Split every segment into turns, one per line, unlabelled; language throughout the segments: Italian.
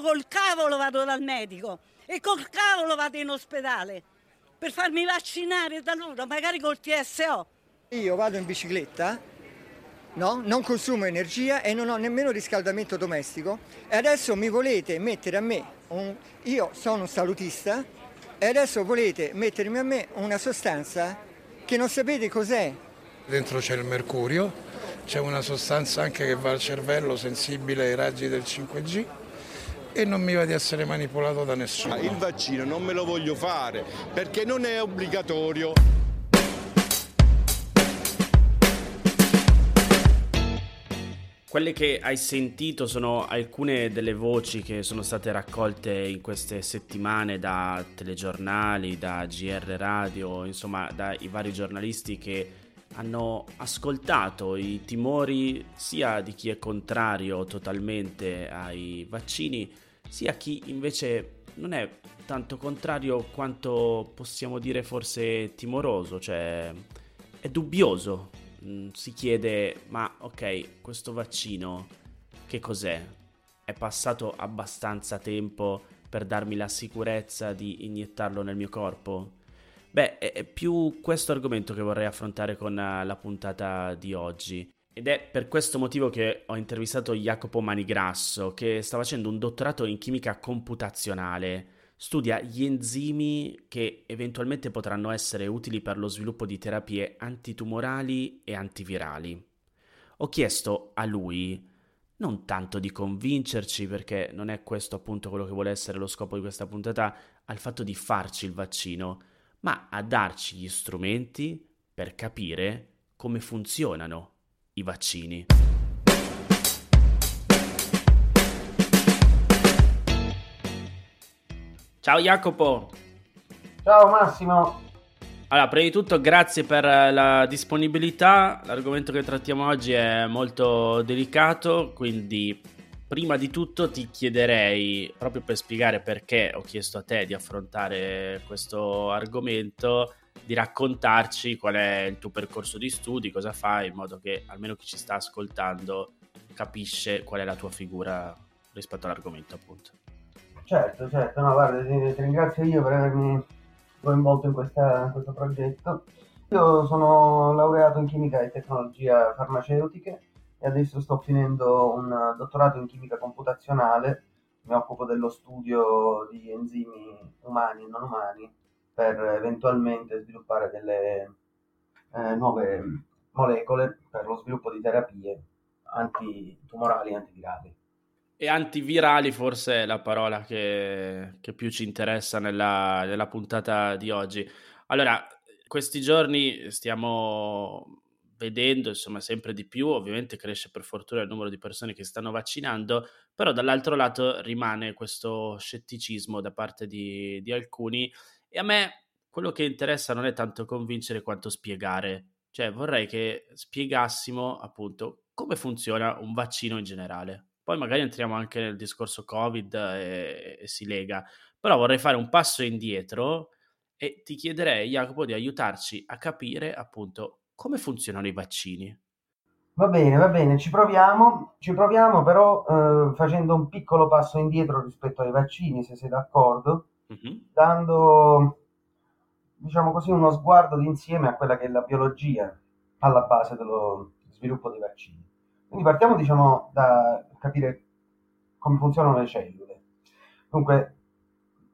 io col cavolo vado dal medico e col cavolo vado in ospedale per farmi vaccinare da loro, magari col TSO.
Io vado in bicicletta, no? non consumo energia e non ho nemmeno riscaldamento domestico e adesso mi volete mettere a me, un... io sono un salutista e adesso volete mettermi a me una sostanza che non sapete cos'è.
Dentro c'è il mercurio, c'è una sostanza anche che va al cervello sensibile ai raggi del 5G e non mi va di essere manipolato da nessuno.
Il vaccino non me lo voglio fare perché non è obbligatorio.
Quelle che hai sentito sono alcune delle voci che sono state raccolte in queste settimane da telegiornali, da GR Radio, insomma dai vari giornalisti che hanno ascoltato i timori sia di chi è contrario totalmente ai vaccini, sia chi invece non è tanto contrario quanto possiamo dire forse timoroso, cioè è dubbioso Mm, si chiede, ma ok, questo vaccino che cos'è? È passato abbastanza tempo per darmi la sicurezza di iniettarlo nel mio corpo? Beh, è più questo argomento che vorrei affrontare con eh, la puntata di oggi. Ed è per questo motivo che ho intervistato Jacopo Manigrasso, che sta facendo un dottorato in chimica computazionale studia gli enzimi che eventualmente potranno essere utili per lo sviluppo di terapie antitumorali e antivirali. Ho chiesto a lui non tanto di convincerci, perché non è questo appunto quello che vuole essere lo scopo di questa puntata, al fatto di farci il vaccino, ma a darci gli strumenti per capire come funzionano i vaccini. Ciao Jacopo.
Ciao Massimo.
Allora, prima di tutto grazie per la disponibilità. L'argomento che trattiamo oggi è molto delicato, quindi prima di tutto ti chiederei, proprio per spiegare perché ho chiesto a te di affrontare questo argomento, di raccontarci qual è il tuo percorso di studi, cosa fai, in modo che almeno chi ci sta ascoltando capisce qual è la tua figura rispetto all'argomento, appunto.
Certo, certo, no, guarda, ti, ti ringrazio io per avermi coinvolto in, questa, in questo progetto. Io sono laureato in chimica e tecnologia farmaceutiche e adesso sto finendo un dottorato in chimica computazionale. Mi occupo dello studio di enzimi umani e non umani per eventualmente sviluppare delle eh, nuove molecole per lo sviluppo di terapie antitumorali e antivirali.
E antivirali forse è la parola che, che più ci interessa nella, nella, puntata di oggi. Allora, questi giorni stiamo vedendo, insomma, sempre di più, ovviamente cresce per fortuna il numero di persone che stanno vaccinando, però dall'altro lato rimane questo scetticismo da parte di, di alcuni e a me quello che interessa non è tanto convincere quanto spiegare, cioè vorrei che spiegassimo appunto come funziona un vaccino in generale. Poi magari entriamo anche nel discorso Covid e, e si lega. Però vorrei fare un passo indietro e ti chiederei, Jacopo, di aiutarci a capire appunto come funzionano i vaccini.
Va bene, va bene, ci proviamo, ci proviamo però eh, facendo un piccolo passo indietro rispetto ai vaccini, se sei d'accordo, mm-hmm. dando, diciamo così, uno sguardo d'insieme a quella che è la biologia alla base dello sviluppo dei vaccini. Quindi partiamo, diciamo, da capire come funzionano le cellule. Dunque,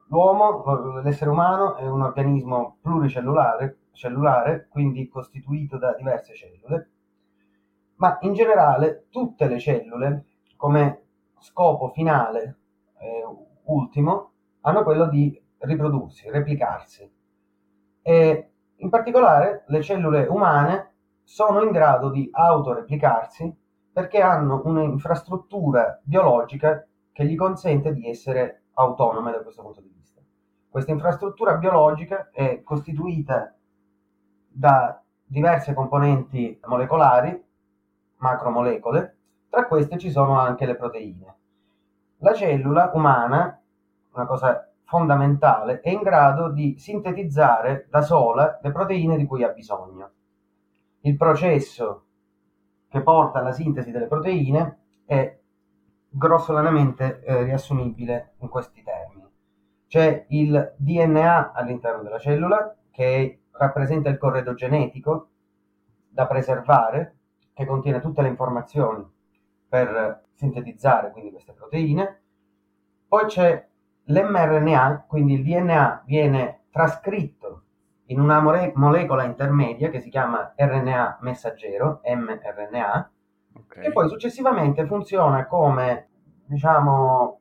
l'uomo, l'essere umano, è un organismo pluricellulare, cellulare, quindi costituito da diverse cellule, ma in generale tutte le cellule, come scopo finale eh, ultimo, hanno quello di riprodursi, replicarsi. E in particolare le cellule umane sono in grado di autoreplicarsi perché hanno un'infrastruttura biologica che gli consente di essere autonome da questo punto di vista. Questa infrastruttura biologica è costituita da diverse componenti molecolari, macromolecole, tra queste ci sono anche le proteine. La cellula umana, una cosa fondamentale, è in grado di sintetizzare da sola le proteine di cui ha bisogno. Il processo che porta alla sintesi delle proteine è grossolanamente eh, riassumibile in questi termini. C'è il DNA all'interno della cellula che rappresenta il corredo genetico da preservare, che contiene tutte le informazioni per sintetizzare quindi queste proteine. Poi c'è l'mRNA, quindi il DNA viene trascritto in una mole- molecola intermedia che si chiama RNA messaggero, mRNA, okay. e poi successivamente funziona come, diciamo,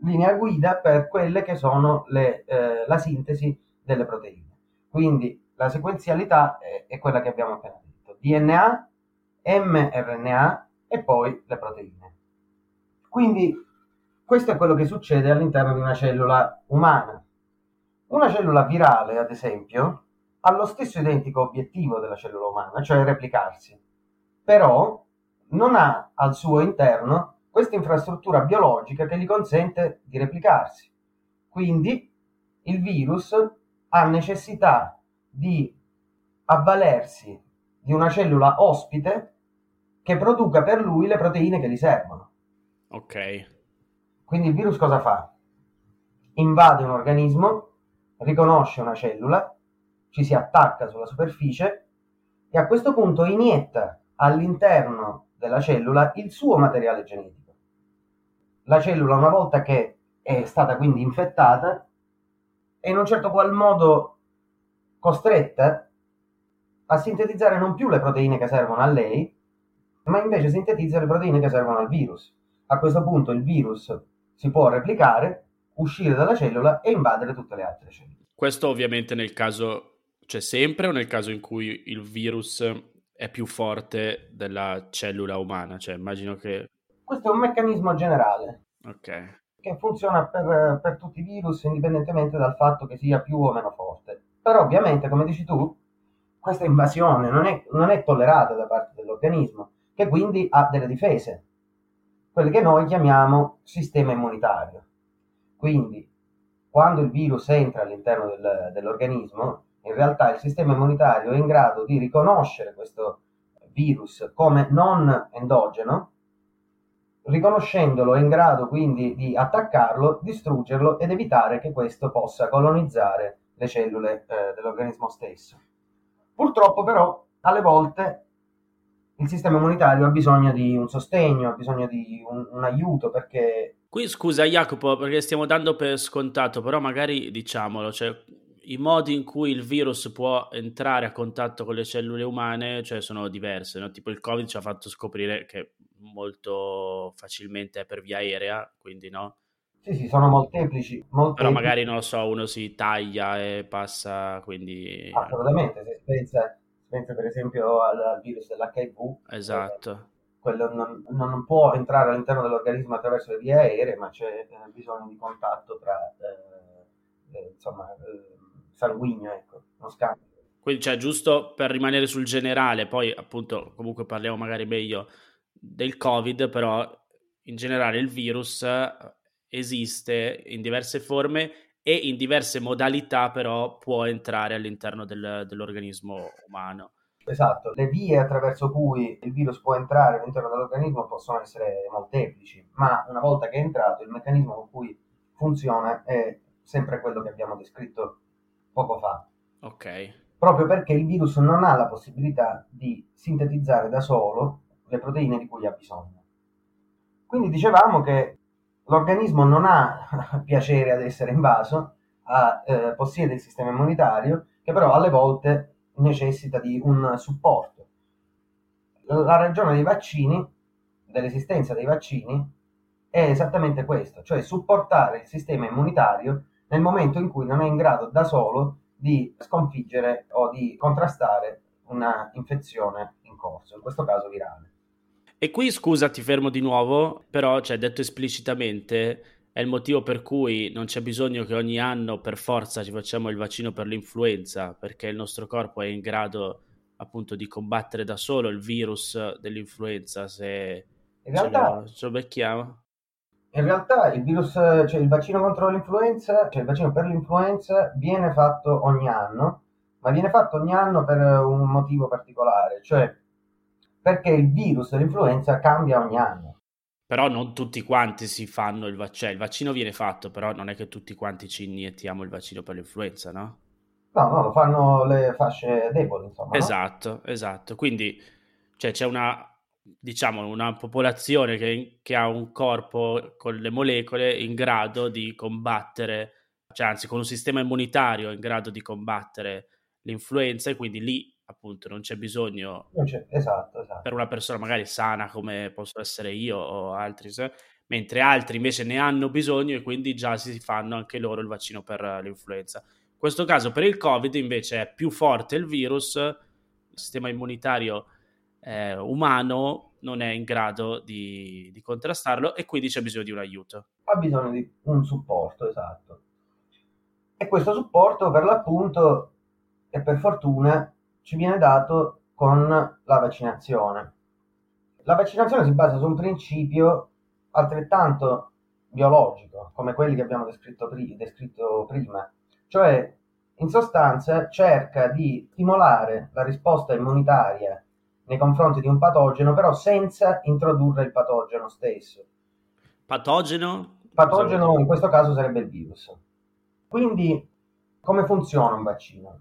linea guida per quelle che sono le, eh, la sintesi delle proteine. Quindi la sequenzialità è, è quella che abbiamo appena detto. DNA, mRNA e poi le proteine. Quindi questo è quello che succede all'interno di una cellula umana. Una cellula virale, ad esempio, ha lo stesso identico obiettivo della cellula umana, cioè replicarsi, però non ha al suo interno questa infrastruttura biologica che gli consente di replicarsi. Quindi il virus ha necessità di avvalersi di una cellula ospite che produca per lui le proteine che gli servono.
Ok.
Quindi il virus cosa fa? Invade un organismo, riconosce una cellula, ci si attacca sulla superficie e a questo punto inietta all'interno della cellula il suo materiale genetico. La cellula, una volta che è stata quindi infettata, è in un certo qual modo costretta a sintetizzare non più le proteine che servono a lei, ma invece sintetizza le proteine che servono al virus. A questo punto il virus si può replicare, uscire dalla cellula e invadere tutte le altre cellule.
Questo ovviamente nel caso c'è sempre o nel caso in cui il virus è più forte della cellula umana? Cioè, immagino che...
Questo è un meccanismo generale.
Ok.
Che funziona per, per tutti i virus indipendentemente dal fatto che sia più o meno forte. Però ovviamente, come dici tu, questa invasione non è, non è tollerata da parte dell'organismo, che quindi ha delle difese quelle che noi chiamiamo sistema immunitario. Quindi, quando il virus entra all'interno del, dell'organismo, in realtà il sistema immunitario è in grado di riconoscere questo virus come non endogeno, riconoscendolo è in grado quindi di attaccarlo, distruggerlo ed evitare che questo possa colonizzare le cellule eh, dell'organismo stesso. Purtroppo però alle volte il sistema immunitario ha bisogno di un sostegno, ha bisogno di un, un, aiuto perché...
Qui scusa Jacopo perché stiamo dando per scontato, però magari diciamolo, cioè i modi in cui il virus può entrare a contatto con le cellule umane cioè, sono diverse, no? tipo il Covid ci ha fatto scoprire che molto facilmente per via aerea, quindi no?
Sì, sì, sono molteplici. molteplici.
Però magari, non lo so, uno si taglia e passa, quindi...
Assolutamente, se pensa pensa per esempio al, virus dell'HIV.
Esatto.
Eh, quello non, non, può entrare all'interno dell'organismo attraverso le vie aeree, ma c'è eh, bisogno di contatto tra, eh, eh insomma, sanguigno, ecco, uno scambio.
Quindi, cioè, giusto per rimanere sul generale, poi appunto, comunque parliamo magari meglio del Covid, però in generale il virus esiste in diverse forme e in diverse modalità però può entrare all'interno del, dell'organismo umano.
Esatto, le vie attraverso cui il virus può entrare all'interno dell'organismo possono essere molteplici, ma una volta che è entrato il meccanismo con cui funziona è sempre quello che abbiamo descritto poco fa.
Ok.
Proprio perché il virus non ha la possibilità di sintetizzare da solo le proteine di cui ha bisogno. Quindi dicevamo che l'organismo non ha piacere ad essere invaso, ha, eh, possiede il sistema immunitario che però alle volte necessita di un supporto. La ragione dei vaccini, dell'esistenza dei vaccini, è esattamente questo, cioè supportare il sistema immunitario nel momento in cui non è in grado da solo di sconfiggere o di contrastare una infezione in corso, in questo caso virale.
E qui scusa, ti fermo di nuovo, però, cioè, detto esplicitamente, è il motivo per cui non c'è bisogno che ogni anno per forza ci facciamo il vaccino per l'influenza, perché il nostro corpo è in grado appunto di combattere da solo il virus dell'influenza se in realtà, ce, lo, ce lo becchiamo.
In realtà il virus, cioè il vaccino contro l'influenza, cioè il vaccino per l'influenza viene fatto ogni anno, ma viene fatto ogni anno per un motivo particolare, cioè perché il virus dell'influenza cambia ogni anno.
Però non tutti quanti si fanno il vaccino, il vaccino viene fatto, però non è che tutti quanti ci iniettiamo il vaccino per l'influenza, no?
No, no, lo fanno le fasce deboli, insomma.
Esatto, no? esatto. Quindi cioè, c'è una, diciamo, una popolazione che, che, ha un corpo con le molecole in grado di combattere, cioè anzi con un sistema immunitario in grado di combattere l'influenza e quindi lì appunto non c'è bisogno
non c'è, esatto, esatto.
per una persona magari sana come posso essere io o altri, mentre altri invece ne hanno bisogno e quindi già si fanno anche loro il vaccino per l'influenza. In questo caso per il Covid invece è più forte il virus, il sistema immunitario eh, umano non è in grado di, di contrastarlo e quindi c'è bisogno di un aiuto.
Ha bisogno di un supporto, esatto. E questo supporto per l'appunto e per fortuna ci viene dato con la vaccinazione. La vaccinazione si basa su un principio altrettanto biologico, come quelli che abbiamo descritto, pri- descritto prima, cioè in sostanza cerca di stimolare la risposta immunitaria nei confronti di un patogeno, però senza introdurre il patogeno stesso.
Patogeno?
Patogeno in questo caso sarebbe il virus. Quindi come funziona un vaccino?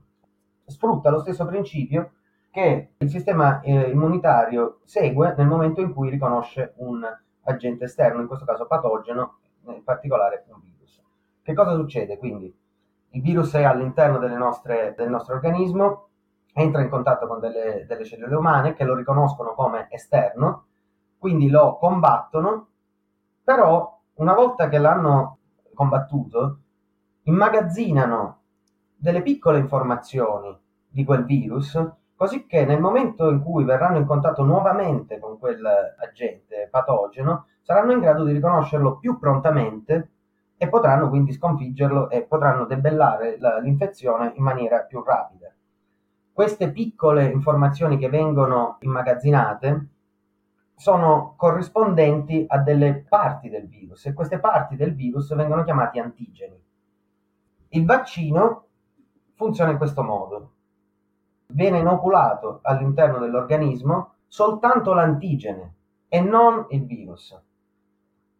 Sfrutta lo stesso principio che il sistema eh, immunitario segue nel momento in cui riconosce un agente esterno, in questo caso patogeno, in particolare un virus. Che cosa succede quindi? Il virus è all'interno nostre, del nostro organismo, entra in contatto con delle, delle cellule umane che lo riconoscono come esterno, quindi lo combattono, però una volta che l'hanno combattuto, immagazzinano delle piccole informazioni di quel virus, così che nel momento in cui verranno in contatto nuovamente con quell'agente patogeno, saranno in grado di riconoscerlo più prontamente e potranno quindi sconfiggerlo e potranno debellare la, l'infezione in maniera più rapida. Queste piccole informazioni che vengono immagazzinate sono corrispondenti a delle parti del virus e queste parti del virus vengono chiamate antigeni. Il vaccino funziona in questo modo. Viene inoculato all'interno dell'organismo soltanto l'antigene e non il virus.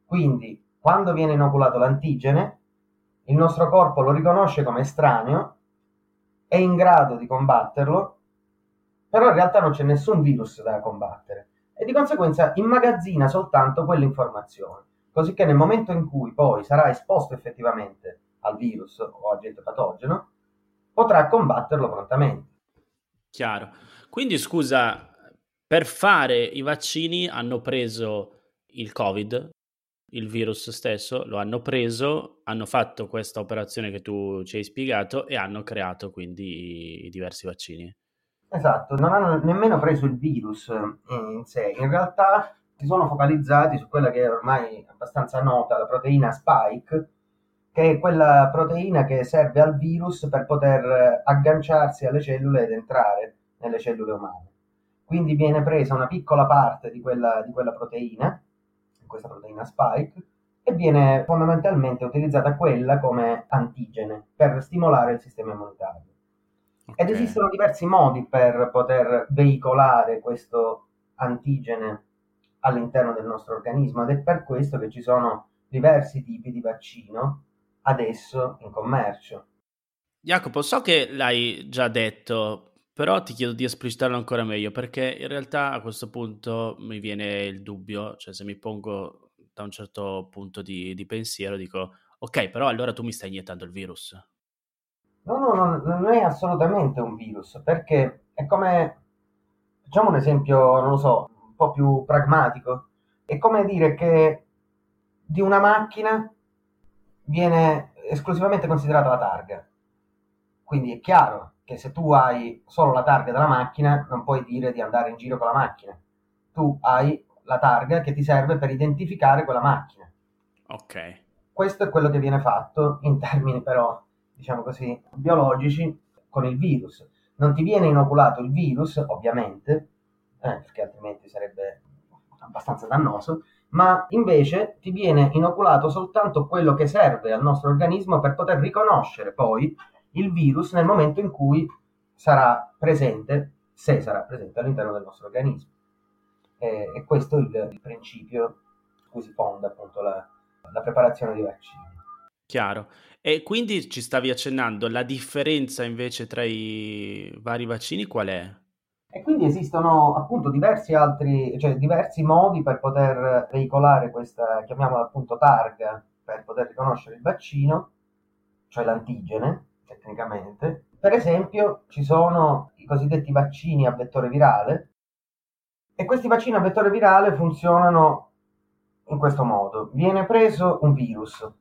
Quindi, quando viene inoculato l'antigene, il nostro corpo lo riconosce come estraneo, è in grado di combatterlo, però in realtà non c'è nessun virus da combattere e di conseguenza immagazzina soltanto quell'informazione, così che nel momento in cui poi sarà esposto effettivamente al virus o agente patogeno, potrà combatterlo prontamente.
Chiaro. Quindi scusa, per fare i vaccini hanno preso il Covid, il virus stesso, lo hanno preso, hanno fatto questa operazione che tu ci hai spiegato e hanno creato quindi i diversi vaccini.
Esatto, non hanno nemmeno preso il virus in sé, in realtà si sono focalizzati su quella che è ormai abbastanza nota, la proteina spike, che è quella proteina che serve al virus per poter eh, agganciarsi alle cellule ed entrare nelle cellule umane. Quindi viene presa una piccola parte di quella, di quella proteina, questa proteina spike, e viene fondamentalmente utilizzata quella come antigene per stimolare il sistema immunitario. Okay. Ed esistono diversi modi per poter veicolare questo antigene all'interno del nostro organismo ed è per questo che ci sono diversi tipi di vaccino adesso in commercio.
Jacopo, so che l'hai già detto, però ti chiedo di esplicitarlo ancora meglio perché in realtà a questo punto mi viene il dubbio, cioè se mi pongo da un certo punto di, di pensiero dico ok, però allora tu mi stai iniettando il virus.
No, no, no, non è assolutamente un virus perché è come, facciamo un esempio, non lo so, un po' più pragmatico, è come dire che di una macchina viene esclusivamente considerata la targa. Quindi è chiaro che se tu hai solo la targa della macchina, non puoi dire di andare in giro con la macchina. Tu hai la targa che ti serve per identificare quella macchina.
Ok.
Questo è quello che viene fatto in termini però, diciamo così, biologici con il virus. Non ti viene inoculato il virus, ovviamente, eh, perché altrimenti sarebbe abbastanza dannoso, ma invece ti viene inoculato soltanto quello che serve al nostro organismo per poter riconoscere poi il virus nel momento in cui sarà presente, se sarà presente all'interno del nostro organismo. E, e questo è il, il principio cui si fonda appunto la, la preparazione dei vaccini.
Chiaro. E quindi ci stavi accennando, la differenza invece tra i vari vaccini qual è?
E quindi esistono appunto diversi altri, cioè diversi modi per poter veicolare questa, chiamiamola appunto targa, per poter riconoscere il vaccino, cioè l'antigene, tecnicamente. Per esempio ci sono i cosiddetti vaccini a vettore virale e questi vaccini a vettore virale funzionano in questo modo. Viene preso un virus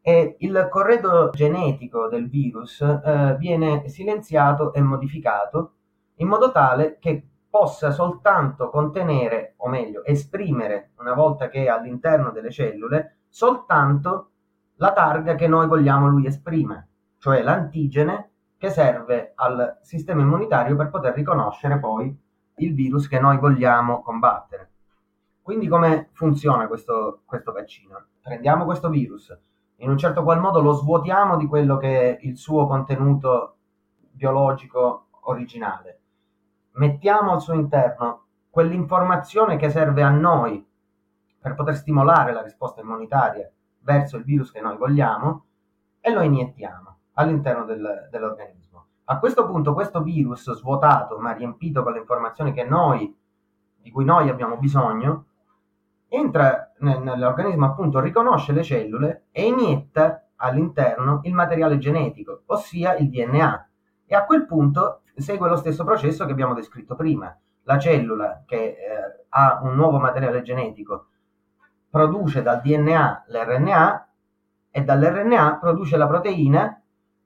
e il corredo genetico del virus eh, viene silenziato e modificato in modo tale che possa soltanto contenere, o meglio, esprimere, una volta che è all'interno delle cellule, soltanto la targa che noi vogliamo lui esprime, cioè l'antigene che serve al sistema immunitario per poter riconoscere poi il virus che noi vogliamo combattere. Quindi come funziona questo, questo vaccino? Prendiamo questo virus, in un certo qual modo lo svuotiamo di quello che è il suo contenuto biologico originale mettiamo al suo interno quell'informazione che serve a noi per poter stimolare la risposta immunitaria verso il virus che noi vogliamo e lo iniettiamo all'interno del, dell'organismo. A questo punto questo virus svuotato ma riempito con le informazioni che noi, di cui noi abbiamo bisogno, entra nell'organismo appunto, riconosce le cellule e inietta all'interno il materiale genetico, ossia il DNA. E a quel punto segue lo stesso processo che abbiamo descritto prima. La cellula che eh, ha un nuovo materiale genetico produce dal DNA l'RNA e dall'RNA produce la proteina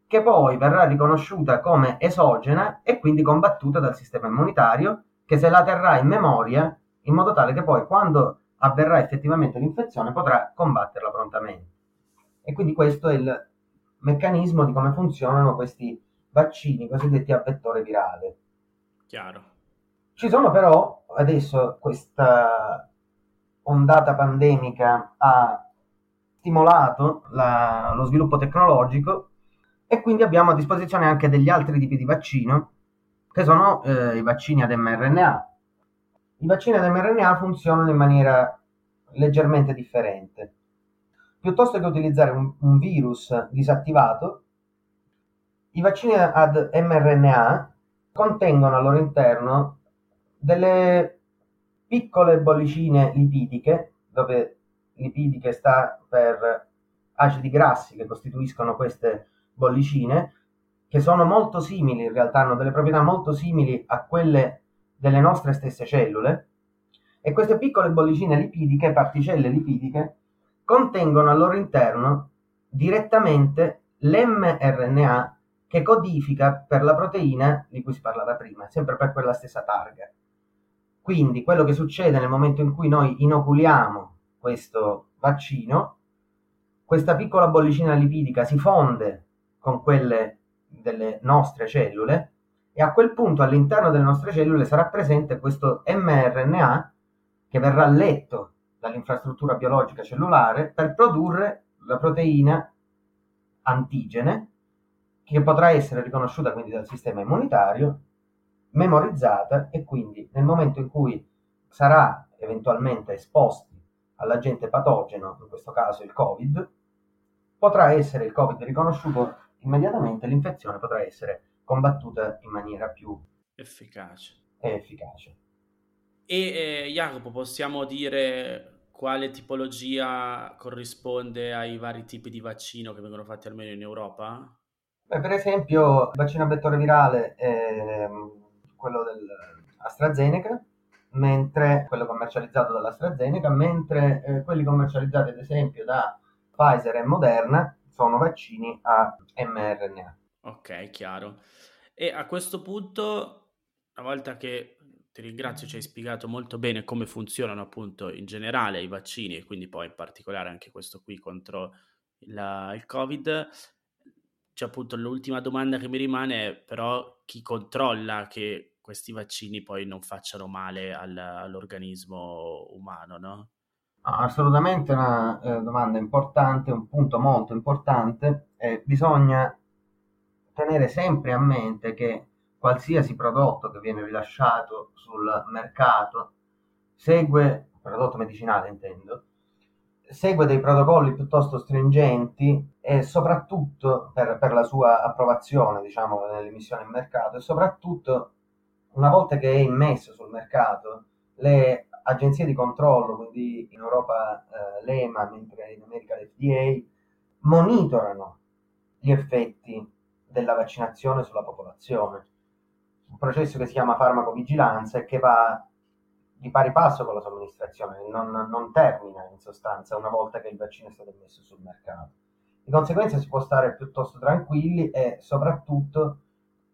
che poi verrà riconosciuta come esogena e quindi combattuta dal sistema immunitario che se la terrà in memoria in modo tale che poi quando avverrà effettivamente l'infezione potrà combatterla prontamente. E quindi questo è il meccanismo di come funzionano questi vaccini cosiddetti a vettore virale.
Chiaro.
Ci sono però adesso questa ondata pandemica ha stimolato la, lo sviluppo tecnologico e quindi abbiamo a disposizione anche degli altri tipi di vaccino che sono eh, i vaccini ad mRNA. I vaccini ad mRNA funzionano in maniera leggermente differente. Piuttosto che utilizzare un, un virus disattivato, i vaccini ad mRNA contengono al loro interno delle piccole bollicine lipidiche, dove lipidiche sta per acidi grassi che costituiscono queste bollicine, che sono molto simili, in realtà hanno delle proprietà molto simili a quelle delle nostre stesse cellule, e queste piccole bollicine lipidiche, particelle lipidiche, contengono al loro interno direttamente l'mRNA che codifica per la proteina di cui si parlava prima, sempre per quella stessa targa. Quindi quello che succede nel momento in cui noi inoculiamo questo vaccino, questa piccola bollicina lipidica si fonde con quelle delle nostre cellule e a quel punto all'interno delle nostre cellule sarà presente questo mRNA che verrà letto dall'infrastruttura biologica cellulare per produrre la proteina antigene che potrà essere riconosciuta quindi dal sistema immunitario, memorizzata e quindi nel momento in cui sarà eventualmente esposti all'agente patogeno, in questo caso il Covid, potrà essere il Covid riconosciuto immediatamente, l'infezione potrà essere combattuta in maniera più
efficace.
efficace.
E eh, Jacopo, possiamo dire quale tipologia corrisponde ai vari tipi di vaccino che vengono fatti almeno in Europa?
Beh, per esempio, il vaccino a vettore virale è mm, quello dell'AstraZeneca, mentre quello commercializzato dall'AstraZeneca, mentre eh, quelli commercializzati ad esempio da Pfizer e Moderna sono vaccini a mRNA.
Ok, chiaro. E a questo punto, una volta che ti ringrazio, ci hai spiegato molto bene come funzionano appunto in generale i vaccini e quindi poi in particolare anche questo qui contro il, il Covid, c'è appunto l'ultima domanda che mi rimane è però chi controlla che questi vaccini poi non facciano male al, all'organismo umano, no?
Assolutamente una eh, domanda importante, un punto molto importante. Eh, bisogna tenere sempre a mente che qualsiasi prodotto che viene rilasciato sul mercato segue prodotto medicinale intendo, segue dei protocolli piuttosto stringenti e soprattutto per, per la sua approvazione, diciamo, nell'emissione in mercato e soprattutto una volta che è immesso sul mercato, le agenzie di controllo, quindi in Europa eh, l'EMA, mentre in America l'FDA, monitorano gli effetti della vaccinazione sulla popolazione. Un processo che si chiama farmacovigilanza e che va di pari passo con la somministrazione, non, non termina in sostanza una volta che il vaccino è stato messo sul mercato. Di conseguenza si può stare piuttosto tranquilli e soprattutto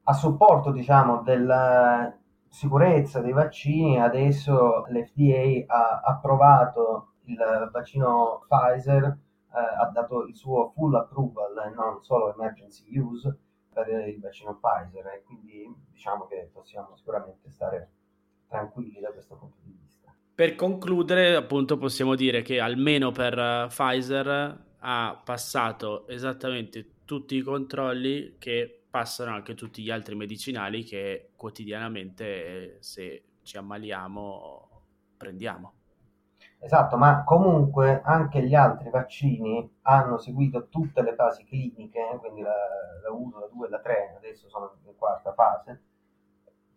a supporto diciamo, della sicurezza dei vaccini, adesso l'FDA ha approvato il vaccino Pfizer, eh, ha dato il suo full approval e non solo emergency use per il vaccino Pfizer e quindi diciamo che possiamo sicuramente stare tranquilli da questo punto di vista.
Per concludere, appunto, possiamo dire che almeno per uh, Pfizer ha passato esattamente tutti i controlli che passano anche tutti gli altri medicinali che quotidianamente, eh, se ci ammaliamo, prendiamo.
Esatto, ma comunque anche gli altri vaccini hanno seguito tutte le fasi cliniche, quindi la, la 1, la 2 e la 3, adesso sono in quarta fase,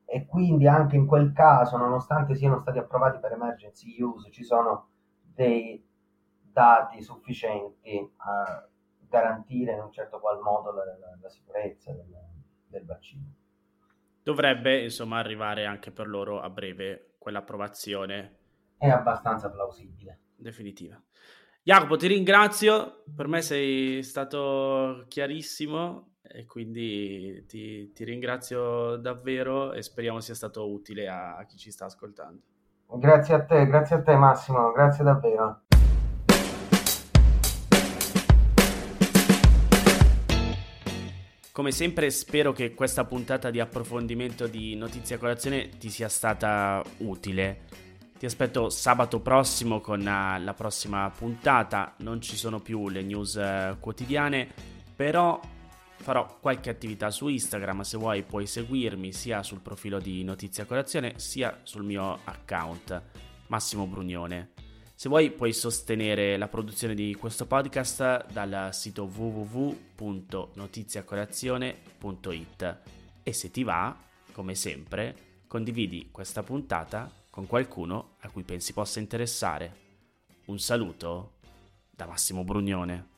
e quindi anche in quel caso, nonostante siano stati approvati per emergency use, ci sono dei dati sufficienti a garantire in un certo qual modo la, la, la sicurezza del, del, vaccino.
Dovrebbe insomma arrivare anche per loro a breve quell'approvazione.
È abbastanza plausibile.
Definitiva. Jacopo, ti ringrazio, per me sei stato chiarissimo e quindi ti, ti, ringrazio davvero e speriamo sia stato utile a, a chi ci sta ascoltando.
Grazie a te, grazie a te Massimo, grazie davvero.
Come sempre spero che questa puntata di approfondimento di Notizia Colazione ti sia stata utile. Ti aspetto sabato prossimo con la prossima puntata, non ci sono più le news eh, quotidiane, però farò qualche attività su Instagram, se vuoi puoi seguirmi sia sul profilo di Notizia Colazione sia sul mio account Massimo Brugnone. Se vuoi puoi sostenere la produzione di questo podcast dal sito www.notiziacolazione.it e se ti va, come sempre, condividi questa puntata con qualcuno a cui pensi possa interessare. Un saluto da Massimo Brugnone.